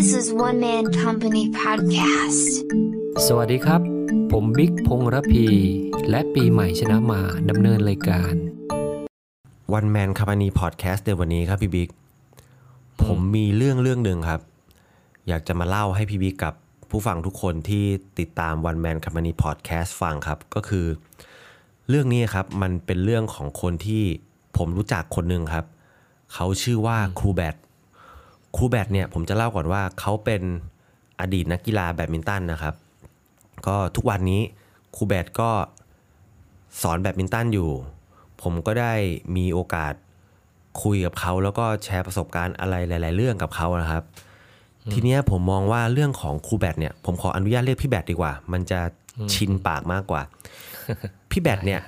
This is One Man Company Podcast. สวัสดีครับ ผมบิ๊กพงระพี และปีใหม่ชนะมาดำเนินรายการวันแมนค p านีพอดแคสต์ในวันนี้ครับพี่บิ๊ก ผมมีเรื่องเรื่องหนึ่งครับ อยากจะมาเล่าให้พี่บิ๊กกับผู้ฟังทุกคนที่ติดตามวันแมนค p านีพอดแคสต์ฟังครับ ก็คือ เรื่องนี้ครับ มันเป็นเรื่องของคนที่ผมรู้จักคนหนึ่งครับ เขาชื่อว่าครูแบท ครูแบทเนี่ยผมจะเล่าก่อนว่าเขาเป็นอดีตนักกีฬาแบดมินตันนะครับ ก็ทุกวันนี้ครูแบทก็สอนแบดมินตันอยู่ ผมก็ได้มีโอกาสคุยกับเขาแล้วก็แชร์ประสบการณ์อะไรหลาย ๆ เรื่องกับเขานะครับ ทีเนี้ยผมมองว่าเรื่องของครูแบทเนี่ยผมขออนุญาตเรียกพี่แบทดีกว่า มันจะชินปากมากกว่า พี่แบทเนี่ย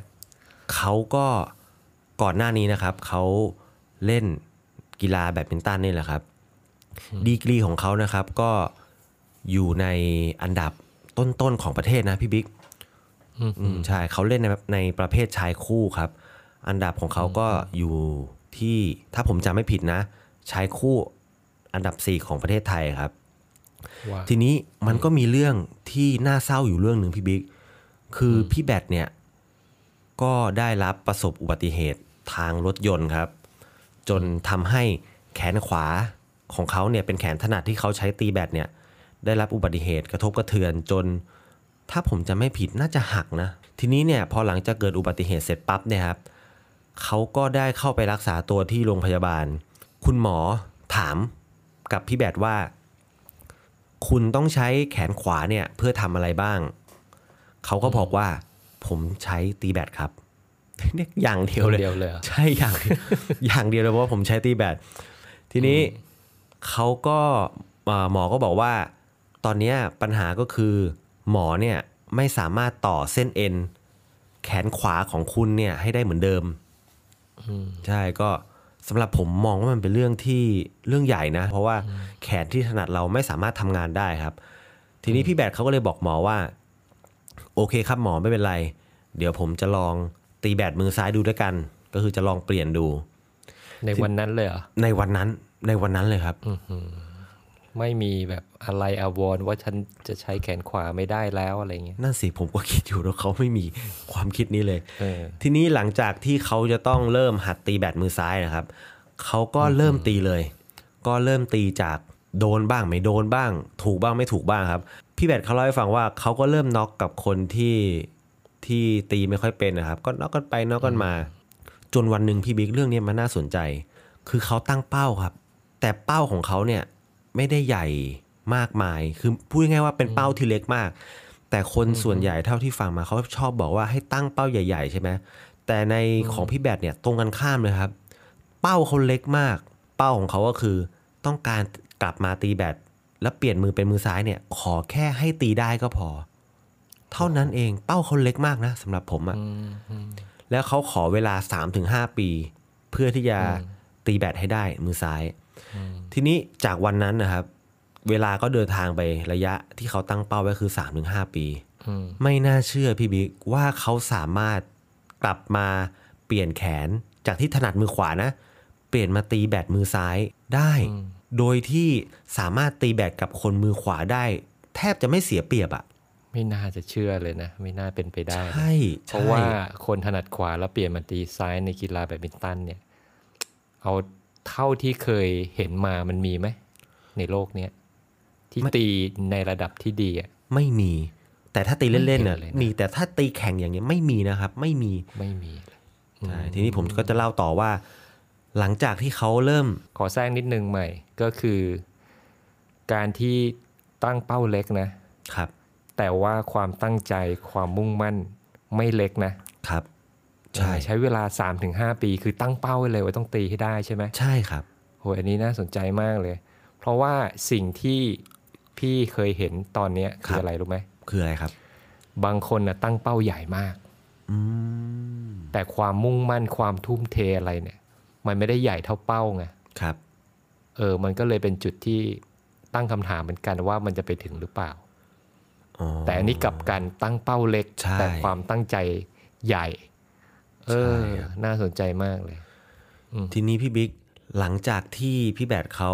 เขาก็ก่อนหน้านี้นะครับเขาเล่นกีฬาแบดมินตันนี่แหละครับ ดีกรีของเขานะครับก็อยู่ในอันดับต้นๆของประเทศนะพี่บิ๊กอืมใช่เขาเล่นในในประเภทชายคู่ครับ อันดับของเขาก็อยู่ที่ถ้าผมจำไม่ผิดนะ ชายคู่อันดับ4ของประเทศไทยครับว่าทีนี้มันก็มีเรื่องที่น่าเศร้าอยู่เรื่องหนึ่งพี่บิ๊กคืออพี่แบทเนี่ย ก็ได้รับประสบอุบัติเหตุทางรถยนต์ครับ จนทำให้แขนขวา ของเขาเนี่ยเป็นแขนถนัดที่เขาใช้ตีแบดเนี่ยได้รับอุบัติเหตุกระทบกระเทือนจน ถ้าผมจะไม่ผิดน่าจะหักนะ ทีนี้เนี่ยพอหลังจากเกิดอุบัติเหตุเสร็จปั๊บเนี่ยครับเขาก็ได้เข้าไปรักษาตัวที่โรงพยาบาล คุณหมอถามกับพี่แบดว่า คุณต้องใช้แขนขวาเนี่ยเพื่อทำอะไรบ้าง เขาก็บอกว่า ผมใช้ตีแบดครับเนี่ยอย่างเดียวเลยเดียวเลยเหรอใช่อย่างเดียวอย่างเดียวเลยเพราะว่าผมใช้ตีแบดทีนี้ เขาก็เอ่อหมอก็บอกว่า ตอนเนี้ยปัญหาก็คือหมอเนี่ยไม่สามารถต่อเส้นเอ็น แขนขวาของคุณเนี่ยให้ได้เหมือนเดิมใช่ก็สำหรับผมมองว่ามันเป็นเรื่องที่เรื่องใหญ่นะ เพราะว่าแขนที่ถนัดเราไม่สามารถทำงานได้ครับ ทีนี้พี่แบดเขาก็เลยบอกหมอว่า โอเคครับหมอไม่เป็นไร เดี๋ยวผมจะลองตีแบดมือซ้ายดูด้วยกัน ก็คือจะลองเปลี่ยนดู ในวันนั้นเลยเหรอในวันนั้น ในวันนั้นเลยครับไม่มีแบบอะไรอาวรณ์ว่าฉันจะใช้แขนขวาไม่ได้แล้วอะไรเงี้ยนั่นสิผมก็คิดอยู่แล้วเขาไม่มีความคิดนี้เลยเออทีนี้หลังจากที่เขาจะต้องเริ่มหัดตีแบดมือซ้ายนะครับเขาก็เริ่มตีเลย ก็เริ่มตีจากโดนบ้างไม่โดนบ้าง ถูกบ้างไม่ถูกบ้างครับ พี่แบดเขาเล่าให้ฟังว่าเขาก็เริ่มน็อกกับคนที่ที่ตีไม่ค่อยเป็นนะครับ ก็น็อกกันไปน็อกกันมา จนวันหนึ่งพี่บิ๊กเรื่องนี้มันน่าสนใจ คือเขาตั้งเป้าครับ แต่เป้าของเขาเนี่ยไม่ได้ใหญ่มากมาย คือพูดง่ายๆว่าเป็นเป้าที่เล็กมาก แต่คนส่วนใหญ่เท่าที่ฟังมาเขาชอบบอกว่าให้ตั้งเป้าใหญ่ ๆ ใช่ไหมแต่ในของพี่แบดเนี่ยตรงกันข้ามเลยครับ เป้าเขาเล็กมาก เป้าของเขาก็คือ ต้องการกลับมาตีแบดแล้วเปลี่ยนมือเป็นมือซ้ายเนี่ย ขอแค่ให้ตีได้ก็พอ เท่านั้นเองเป้าเขาเล็กมากนะสำหรับผมอะแล้วเขาขอเวลา3-5ปี เพื่อที่จะตีแบตให้ได้มือซ้าย ทีนี้จากวันนั้นนะครับ เวลาก็เดินทางไประยะที่เขาตั้งเป้าไว้คือ3-5ปีไม่น่าเชื่อพี่บิ๊กว่าเขาสามารถกลับมาเปลี่ยนแขนจากที่ถนัดมือขวานะ เปลี่ยนมาตีแบตมือซ้ายได้ โดยที่สามารถตีแบตกับคนมือขวาได้ แทบจะไม่เสียเปรียบอะไม่น่าจะเชื่อเลยนะ ไม่น่าเป็นไปได้นะใช่เพราะว่าคนถนัดขวาแล้วเปลี่ยนมาตีซ้ายในกีฬาแบดมินตันเนี่ย เอา เท่าที่เคยเห็นมามันมีไหม ในโลกเนี้ยที่ตีในระดับที่ดีอะไม่มี แต่ถ้าตีเล่นๆน่ะไม่เห็นเลยนะมีแต่ถ้าตีแข่งอย่างเงี้ยไม่มีนะครับ ไม่มีไม่มีเลยใช่ทีนี้ผมก็จะเล่าต่อว่า หลังจากที่เขาเริ่มขอแทรกนิดนึงใหม่ ก็คือ การที่ตั้งเป้าเล็กนะครับ แต่ว่าความตั้งใจความมุ่งมั่นไม่เล็กนะครับ ใช่ใช้เวลา 3-5 ปี คือตั้งเป้าไว้เลยว่าต้องตีให้ได้ใช่ไหมใช่ครับโหยอันนี้น่าสนใจมากเลย เพราะว่าสิ่งที่พี่เคยเห็นตอนเนี้ยคืออะไรรู้ไหมคืออะไรครับ บางคนนะตั้งเป้าใหญ่มากอืมแต่ความมุ่งมั่นความทุ่มเทอะไรเนี่ย มันไม่ได้ใหญ่เท่าเป้าไงครับ เออ มันก็เลยเป็นจุดที่ตั้งคำถามเหมือนกันว่ามันจะไปถึงหรือเปล่าอ๋อแต่อันนี้กลับกันตั้งเป้าเล็กใช่แต่ความตั้งใจใหญ่ เออใช่ครับน่าสนใจมากเลย ทีนี้พี่บิ๊กหลังจากที่พี่แบดเขา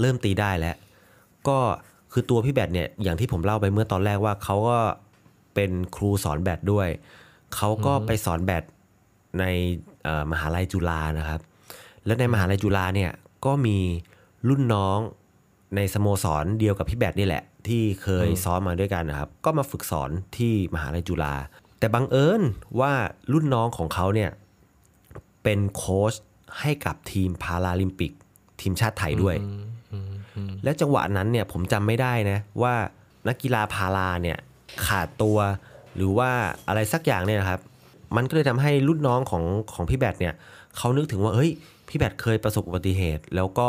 เริ่มตีได้แล้ว ก็คือตัวพี่แบดเนี่ยอย่างที่ผมเล่าไปเมื่อตอนแรกว่าเขาก็เป็นครูสอนแบดด้วย เขาก็ไปสอนแบดในเอ่อมหาลัยจุฬานะครับ และในมหาลัยจุฬาเนี่ยก็มีรุ่นน้องในสโมสรเดียวกับพี่แบดนี่แหละ ที่เคยซ้อมมาด้วยกันนะครับ ก็มาฝึกสอนที่มหาลัยจุฬา แต่บังเอิญว่ารุ่นน้องของเขาเนี่ยเป็นโค้ชให้กับทีมพาราลิมปิก ทีมชาติไทยด้วย และจังหวะนั้นเนี่ยผมจำไม่ได้นะว่านักกีฬาพาราเนี่ยขาดตัวหรือว่าอะไรสักอย่างเนี่ยนะครับ มันก็เลยทำให้รุ่นน้องของของพี่แบดเนี่ยเขานึกถึงว่าเฮ้ยพี่แบดเคยประสบอุบัติเหตุ แล้วก็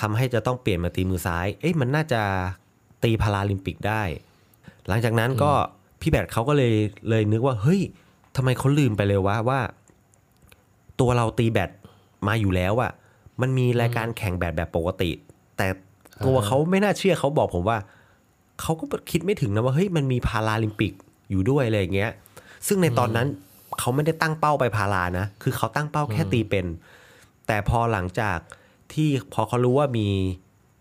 ทำให้จะต้องเปลี่ยนมาตีมือซ้าย เอ้ยมันน่าจะตีพาราลิมปิกได้ หลังจากนั้นก็ พี่แบดเขาก็เลยเลยนึกว่า เฮ้ยทำไมเขาลืมไปเลยวะว่า ตัวเราตีแบดมาอยู่แล้วอะมันมีรายการแข่งแบดแบบปกติ แต่ตัวเขาไม่น่าเชื่อเขาบอกผมว่าเขาก็คิดไม่ถึงนะว่าเฮ้ยมันมีพาราลิมปิกอยู่ด้วยอะไรอย่างเงี้ย ซึ่งในตอนนั้นเขาไม่ได้ตั้งเป้าไปพารานะ คือเขาตั้งเป้าแค่ตีเป็น แต่พอหลังจากที่พอเขารู้ว่ามี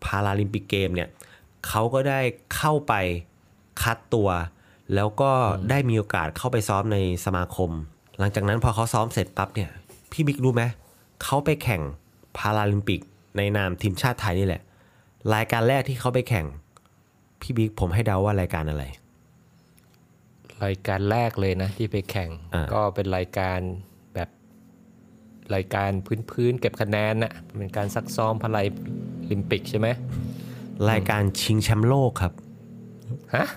พาราลิมปิกเกมเนี่ยเขาก็ได้เข้าไปคัดตัว แล้วก็ได้มีโอกาสเข้าไปซ้อมในสมาคม หลังจากนั้นพอเขาซ้อมเสร็จปั๊บเนี่ยพี่บิ๊กรู้ไหมเขาไปแข่งพาราลิมปิกในนามทีมชาติไทยนี่แหละ รายการแรกที่เขาไปแข่ง พี่บิ๊กผมให้เดาว่ารายการอะไร รายการแรกเลยนะที่ไปแข่งอ่าก็เป็นรายการแบบรายการพื้นๆเก็บคะแนนน่ะเป็นการซักซ้อมพาราลิมปิกใช่ไหมรายการชิงแชมป์โลกครับฮะ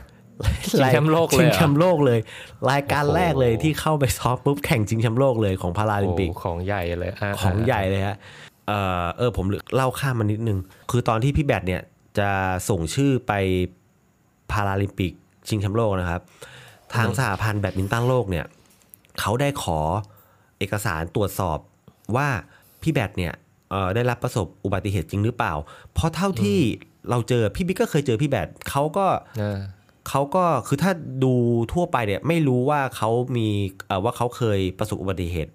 ชิงแชมป์โลกเลยเหรอชิงแชมป์โลกเลย รายการแรกเลยที่เข้าไปซ้อมปุ๊บแข่งชิงแชมป์โลกเลยของพาราลิมปิกโอ้ของใหญ่เลยะของใหญ่เลยฮะเออเออผมเล่าข้ามมานิดนึง คือตอนที่พี่แบดเนี่ยจะส่งชื่อไปพาราลิมปิกชิงแชมป์โลกนะครับ ทางสหพันธ์แบดมินตันโลกเนี่ยเขาได้ขอเอกสารตรวจสอบว่าพี่แบดเนี่ยเอ่อได้รับประสบอุบัติเหตุจริงหรือเปล่า เพราะเท่าที่เราเจอพี่บิ๊กก็เคยเจอพี่แบดเขาก็ เออเขาก็คือถ้าดูทั่วไปเนี่ยไม่รู้ว่าเขามีเอ่อว่าเขาเคยประสบอุบัติเหตุ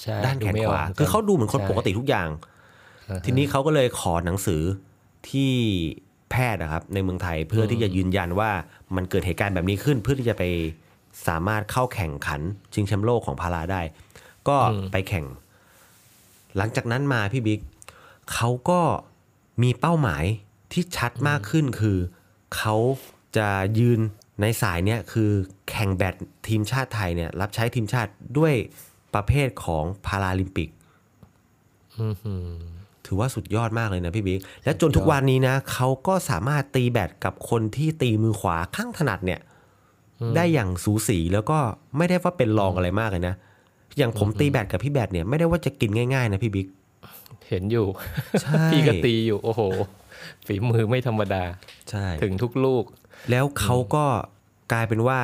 ใช่ด้านแขนไม่ขกวาหมืกัคือเขาดูเหมือนคนใช่ปกติทุกอย่างอ่าฮะทีนี้เขาก็เลยขอหนังสือที่แพทย์นะครับ ในเมืองไทยเพื่อที่จะยืนยันว่ามันเกิดเหตุการณ์แบบนี้ขึ้น เพื่อที่จะไปสามารถเข้าแข่งขันชิงแชมป์โลกของพาราได้ ก็ไปแข่ง หลังจากนั้นมาพี่บิ๊กเขาก็มีเป้าหมายที่ชัดมากขึ้นคือเขา จะยืนในสายเนี่ยคือแข่งแบดทีมชาติไทยเนี่ยรับใช้ทีมชาติด้วยประเภทของพาราลิมปิกอื้อหือถือว่าสุดยอดมากเลยนะพี่บิ๊กและจนทุกวันนี้นะเขาก็สามารถตีแบดกับคนที่ตีมือขวาข้างถนัดเนี่ย ได้อย่างสูสีแล้วก็ไม่ได้ว่าเป็นรองอะไรมากเลยนะอย่างผมตีแบดกับพี่แบดเนี่ยไม่ได้ว่าจะกินง่ายๆนะพี่บิ๊กเห็นอยู่ใช่พี่ก็ตีอยู่ โอ้โห ฝีมือไม่ธรรมดา ใช่ ถึงทุกลูก แล้วเขาก็กลายเป็นว่า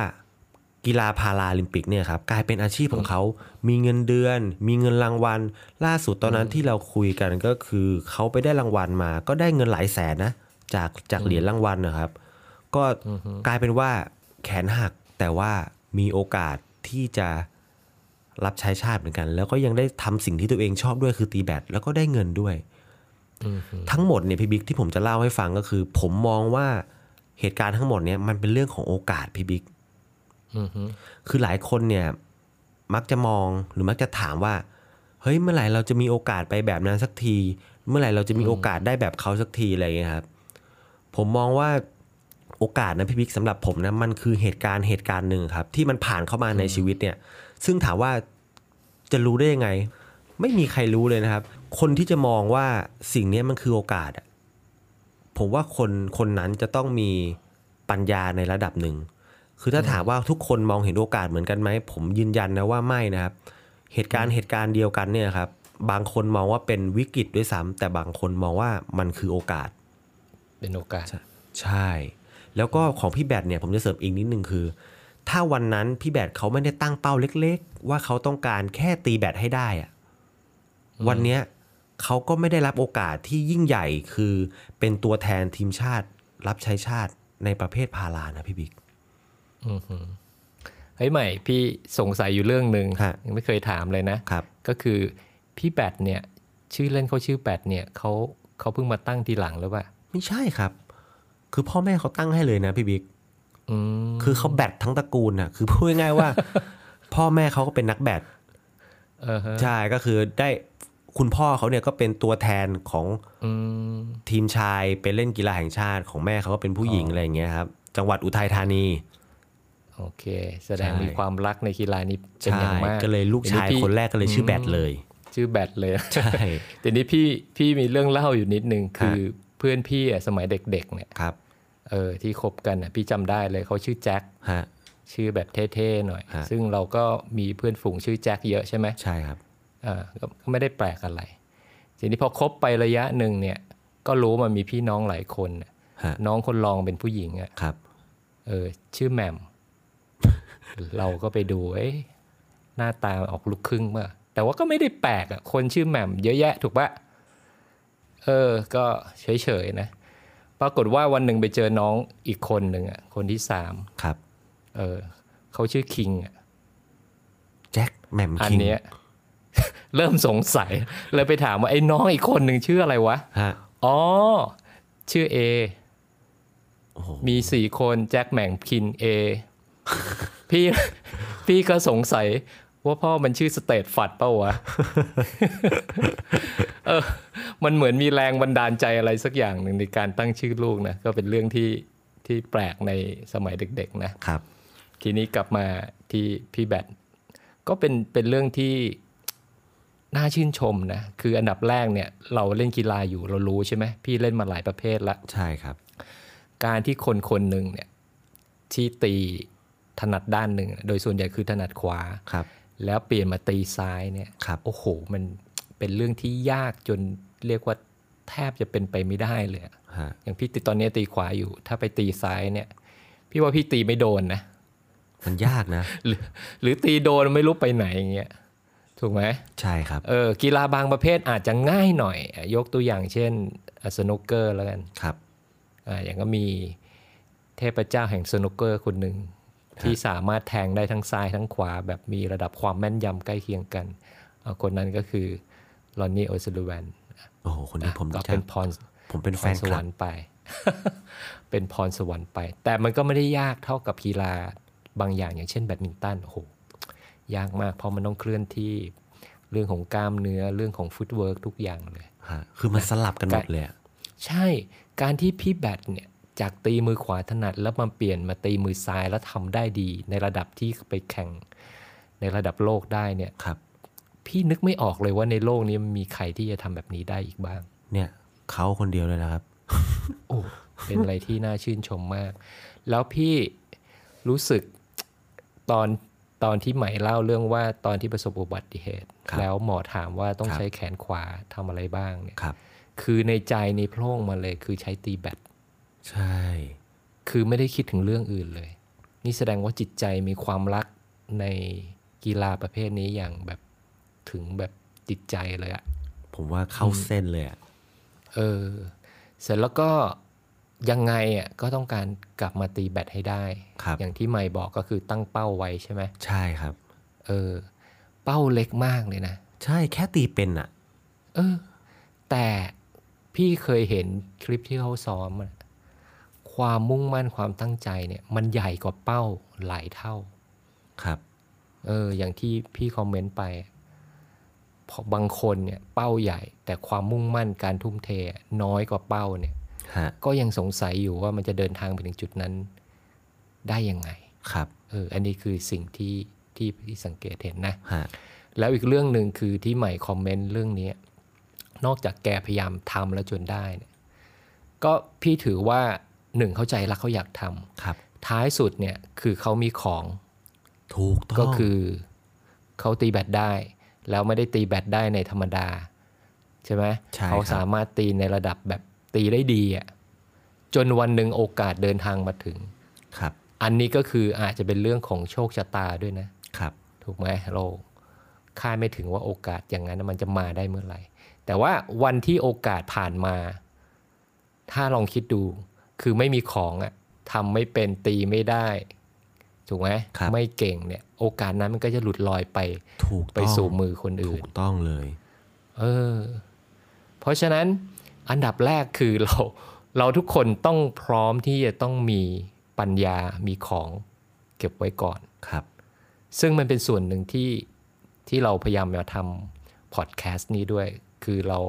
กีฬาพาราลิมปิกเนี่ยครับกลายเป็นอาชีพของเขามีเงินเดือน มีเงินรางวัล ล่าสุดตอนนั้นที่เราคุยกันก็คือเขาไปได้รางวัลมา ก็ได้เงินหลายแสนนะจากจากเหรียญรางวัลนะครับ ก็กลายเป็นว่าแขนหักแต่ว่ามีโอกาสที่จะรับใช้ชาติเหมือนกัน แล้วก็ยังได้ทำสิ่งที่ตัวเองชอบด้วยคือตีแบดแล้วก็ได้เงินด้วย ทั้งหมดเนี่ยพี่บิ๊กที่ผมจะเล่าให้ฟังก็คือ ผมมองว่า เหตุการณ์ทั้งหมดเนี่ยมันเป็นเรื่องของโอกาสพี่บิ๊กอือฮึคือหลายคนเนี่ย มักจะมองหรือมักจะถามว่า เฮ้ยเมื่อไหร่เราจะมีโอกาสไปแบบนั้นสักที เมื่อไหร่เราจะมีโอกาสได้แบบเขาสักทีอะไรอย่างเงี้ยครับ ผมมองว่าโอกาสนะพี่บิ๊กสำหรับผมนะมันคือเหตุการณ์เหตุการณ์หนึ่งครับ ที่มันผ่านเข้ามาในชีวิตเนี่ย ซึ่งถามว่าจะรู้ได้ยังไง ไม่มีใครรู้เลยนะครับ คนที่จะมองว่าสิ่งเนี้ยมันคือโอกาสอะ ผมว่าคนคนนั้นจะต้องมีปัญญาในระดับหนึ่ง คือถ้าถามว่าทุกคนมองเห็นโอกาสเหมือนกันไหม ผมยืนยันนะว่าไม่นะครับ เหตุการณ์เหตุการณ์เดียวกันเนี่ยครับ บางคนมองว่าเป็นวิกฤตด้วยซ้ำแต่บางคนมองว่ามันคือโอกาส เป็นโอกาส ใช่ แล้วก็ของพี่แบดเนี่ยผมจะเสริมอีกนิดนึงคือ ถ้าวันนั้นพี่แบดเขาไม่ได้ตั้งเป้าเล็ก ๆ ว่าเขาต้องการแค่ตีแบดให้ได้อะวันเนี้ย เขาก็ไม่ได้รับโอกาสที่ยิ่งใหญ่คือเป็นตัวแทนทีมชาติ รับใช้ชาติในประเภทพารานะพี่บิ๊กเฮ้ยใหม่ พี่สงสัยอยู่เรื่องหนึ่งฮะยังไม่เคยถามเลยนะครับก็คือพี่แบทเนี่ย ชื่อเล่นเขาชื่อแบทเนี่ยเขาเขาเพิ่งมาตั้งทีหลังหรือเปล่าไม่ใช่ครับ คือพ่อแม่เขาตั้งให้เลยนะพี่บิ๊กอืมคือเขาแบดทั้งตระกูลน่ะคือพูดง่ายๆว่า พ่อแม่เขาก็เป็นนักแบดเออฮะใช่ก็คือได้ คุณพ่อเขาเนี่ยก็เป็นตัวแทนของอืมทีมชายไปเล่นกีฬาแห่งชาติของแม่เขาก็เป็นผู้หญิงอะไรอย่างเงี้ยครับจังหวัดอุทัยธานีโอเค แสดงใช่มีความรักในกีฬานี้เป็นใช่อย่างมากก็เลยลูกชายทีพี่คนแรกก็เลยชื่อแบดเลย ชื่อแบดเลยใช่แต่นี้พี่พี่มีเรื่องเล่าอยู่นิดนึงครับคือเพื่อนพี่อะสมัยเด็กๆเนี่ยครับเออที่คบกันอะพี่จำได้เลยเขาชื่อแจ็คฮะชื่อแบบเท่ๆหน่อยฮะซึ่งเราก็มีเพื่อนฝูงชื่อแจ็คเยอะใช่ไหมใช่ครับอ่า ก็ก็ไม่ได้แปลกอะไร ทีนี้พอคบไประยะหนึ่งเนี่ยก็รู้มันมีพี่น้องหลายคนน่ะฮะน้องคนรองเป็นผู้หญิงอะครับเออชื่อแหม่ม เราก็ไปดูเอ้ยหน้าตาออกลูกครึ่งป่ะแต่ว่าก็ไม่ได้แปลกอะคนชื่อแหม่ม เยอะแยะถูกปะเออ ก็เฉยๆนะ ปรากฏว่าวันหนึ่งไปเจอน้องอีกคนหนึ่งอะคนที่สามครับ เออเขาชื่อคิงอะแจ็คแหม่มอันคิงเนี้ย เริ่มสงสัยเลยไปถามว่าไอ้น้องอีกคนหนึ่งชื่ออะไรวะฮะอ๋อ ชื่อเอโอ้โหมีสี่คนแจ็คแหม่งคินเอพี่พี่ก็สงสัยว่าพ่อมันชื่อสเตทฟัดเปล่าวะ เออ มันเหมือนมีแรงบันดาลใจอะไรสักอย่างหนึ่งในการตั้งชื่อลูกนะ ก็เป็นเรื่องที่ที่แปลกในสมัยเด็ก ๆ นะครับ ทีนี้กลับมาที่พี่แบทก็เป็นเป็นเรื่องที่ น่าชื่นชมนะ คืออันดับแรกเนี่ยเราเล่นกีฬาอยู่เรารู้ใช่ไหมพี่เล่นมาหลายประเภทละใช่ครับ การที่คนคนหนึ่งเนี่ยที่ตีถนัดด้านหนึ่ง โดยส่วนใหญ่คือถนัดขวาครับ แล้วเปลี่ยนมาตีซ้ายเนี่ยครับโอ้โห มันเป็นเรื่องที่ยากจนเรียกว่าแทบจะเป็นไปไม่ได้เลยอะฮะอย่างพี่ติดตอนนี้ตีขวาอยู่ ถ้าไปตีซ้ายเนี่ย พี่ว่าพี่ตีไม่โดนนะ มันยากนะ หรือหรือตีโดนไม่รู้ไปไหนอย่างเงี้ย ถูกไหมใช่ครับเออกีฬาบางประเภทอาจจะง่ายหน่อยอะยกตัวอย่างเช่นสนุกเกอร์แล้วกันครับอ่าอย่างก็มีเทพเจ้าแห่งสนุกเกอร์คนหนึ่งที่สามารถแทงได้ทั้งซ้ายทั้งขวา แบบมีระดับความแม่นยำใกล้เคียงกันอ่าคนนั้นก็คือรอนนี่โอซุลลิแวนโอ้โหคนนี้ผมก็รู้จัเป็กนพรผมเป็นพแฟรนสควลัรบรค์ไป เป็นพรสวรรค์ไป แต่มันก็ไม่ได้ยากเท่ากับกีฬาบางอย่างอย่างเช่นแบดมินตันโอ้โห ยากมาก เพราะมันต้องเคลื่อนที่เรื่องของกล้ามเนื้อเรื่องของฟุตเวิร์กทุกอย่างเลยฮะคือมันสลับกันหมดเลยอะใช่การที่พี่แบดเนี่ยจากตีมือขวาถนัดแล้วมาเปลี่ยนมาตีมือซ้ายแล้วทำได้ดี ในระดับที่ไปแข่งในระดับโลกได้เนี่ยครับพี่นึกไม่ออกเลยว่าในโลกนี้มันมีใครที่จะทำแบบนี้ได้อีกบ้าง เนี่ยเขาคนเดียวเลยนะครับ โอ้เป็นอะไรที่น่าชื่นชมมาก แล้วพี่รู้สึกตอน ตอนที่ใหม่เล่าเรื่องว่าตอนที่ประสบอุบัติเหตุครับแล้วหมอถามว่าต้องครับใช้แขนขวาทำอะไรบ้างเนี่ยครับ คือในใจในโพร่งมาเลยคือใช้ตีแบตใช่ คือไม่ได้คิดถึงเรื่องอื่นเลย นี่แสดงว่าจิตใจมีความรักในกีฬาประเภทนี้อย่างแบบถึงแบบจิตใจเลยอะผมว่าเข้าเส้นเลยอะเออ เสร็จแล้วก็ ยังไงอะก็ต้องการกลับมาตีแบตให้ได้ครับอย่างที่ไม่บอกก็คือตั้งเป้าไว้ใช่ไหมใช่ครับ เออ เป้าเล็กมากเลยนะ ใช่แค่ตีเป็นอะเออ แต่พี่เคยเห็นคลิปที่เขาซ้อมอะความมุ่งมั่นความตั้งใจเนี่ย มันใหญ่กว่าเป้าหลายเท่า ครับ เออ อย่างที่พี่คอมเมนต์ไปเพอบางคนเนี่ย เป้าใหญ่ แต่ความมุ่งมั่นการทุ่มเทน้อยกว่าเป้าเนี่ยฮะ ก็ยังสงสัยอยู่ว่ามันจะเดินทางไปถึงจุดนั้นได้ยังไงครับเอออันนี้คือสิ่งที่ที่ที่สังเกตเห็นนะฮะแล้วอีกเรื่องหนึ่งคือที่ใหม่คอมเมนต์เรื่องนี้นอกจากแกพยายามทำแล้วจนได้เนี่ยก็พี่ถือว่าหนึ่งเข้าใจรักเขาอยากทำครับ ท้ายสุดเนี่ยคือเขามีของถูกต้องก็คือเขาตีแบตได้ แล้วไม่ได้ตีแบตได้ในธรรมดา ใช่ไหมใช่เขาครับสามารถตีในระดับแบบ ตีได้ดีอะจนวันหนึ่งโอกาสเดินทางมาถึงครับ อันนี้ก็คืออาจจะเป็นเรื่องของโชคชะตาด้วยนะครับ ถูกไหมเราคาดไม่ถึงว่าโอกาสอย่างนั้นมันจะมาได้เมื่อไหร่ แต่ว่าวันที่โอกาสผ่านมา ถ้าลองคิดดู คือไม่มีของอะทำไม่เป็นตีไม่ได้ ถูกไหมครับไม่เก่งเนี่ย โอกาสนั้นมันก็จะหลุดลอยไป ถูกไปต้องสู่มือคนถูอื่นกต้องเลย เออ เพราะฉะนั้น อันดับแรกคือเราเราทุกคนต้องพร้อมที่จะต้องมีปัญญา มีของเก็บไว้ก่อนครับ ซึ่งมันเป็นส่วนหนึ่งที่ที่เราพยายามมาทำพอดแคสต์นี้ด้วย คือเรา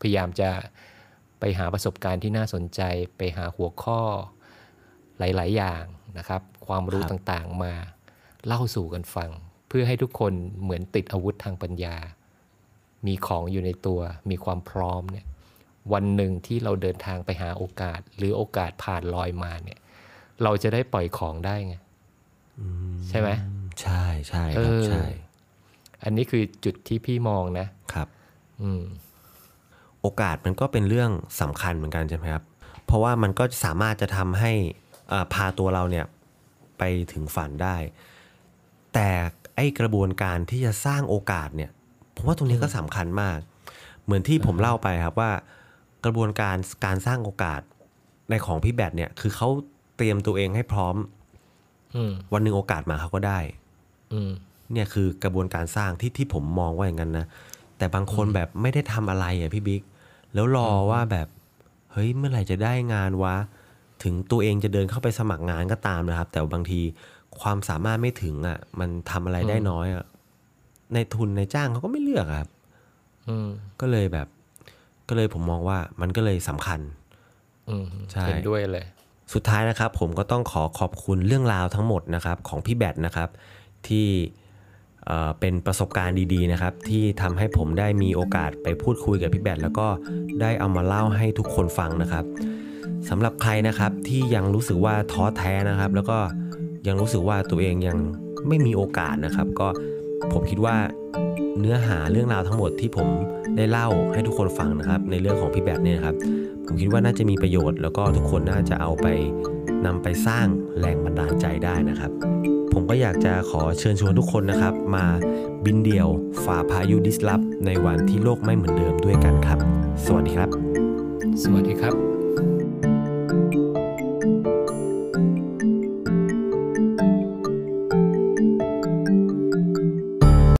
พยายามจะไปหาประสบการณ์ที่น่าสนใจ ไปหาหัวข้อหลาย ๆ อย่างนะครับ ความรู้ครับต่างๆมาเล่าสู่กันฟัง เพื่อให้ทุกคนเหมือนติดอาวุธทางปัญญา มีของอยู่ในตัว มีความพร้อมเนี่ย วันหนึ่งที่เราเดินทางไปหาโอกาส หรือโอกาสผ่านลอยมาเนี่ย เราจะได้ปล่อยของได้ไงใช่ไหมใช่ใช่ครับเออใช่ อันนี้คือจุดที่พี่มองนะครับ อืม โอกาสมันก็เป็นเรื่องสำคัญเหมือนกันใช่ไหมครับ เพราะว่ามันก็สามารถจะทำให้อ่าพาตัวเราเนี่ยไปถึงฝันได้ แต่ไอ้กระบวนการที่จะสร้างโอกาสเนี่ยผมว่าตรงนี้ก็สำคัญมาก เหมือนที่ผมเล่าไปครับว่า กระบวนการการสร้างโอกาสในของพี่แบทเนี่ย คือเขาเตรียมตัวเองให้พร้อมอืมวันหนึ่งโอกาสมาเขาก็ได้อืมเนี่ยคือกระบวนการสร้างที่ที่ผมมองว่าอย่างนั้นนะแต่บางคนแบบไม่ได้ทำอะไรอะพี่บิ๊กแล้วรอว่าแบบเฮ้ยเมื่อไหร่จะได้งานวะ ถึงตัวเองจะเดินเข้าไปสมัครงานก็ตามนะครับ แต่บางทีความสามารถไม่ถึงอะ มันทำอะไรได้น้อยอะในทุนในจ้างเขาก็ไม่เลือกอะครับอืมก็เลยแบบ ก็เลยผมมองว่ามันก็เลยสำคัญอืมใช่เห็นด้วยเลย สุดท้ายนะครับ ผมก็ต้องขอขอบคุณเรื่องราวทั้งหมดนะครับ ของพี่แบทนะครับ ที่เอ่อเป็นประสบการณ์ดีๆนะครับ ที่ทำให้ผมได้มีโอกาสไปพูดคุยกับพี่แบทแล้วก็ได้เอามาเล่าให้ทุกคนฟังนะครับสำหรับใครนะครับที่ยังรู้สึกว่าท้อแท้นะครับ แล้วก็ยังรู้สึกว่าตัวเองยังไม่มีโอกาสนะครับ ก็ ผมคิดว่าเนื้อหาเรื่องราวทั้งหมดที่ผมได้เล่าให้ทุกคนฟังนะครับ ในเรื่องของพี่แบทเนี่ยครับ ผมคิดว่าน่าจะมีประโยชน์ แล้วก็ทุกคนน่าจะเอาไปนำไปสร้างแรงบันดาลใจได้นะครับ ผมก็อยากจะขอเชิญชวนทุกคนนะครับ มาบินเดี่ยวฝ่าพายุดิสลอฟในวันที่โลกไม่เหมือนเดิมด้วยกันครับ สวัสดีครับ สวัสดีครับ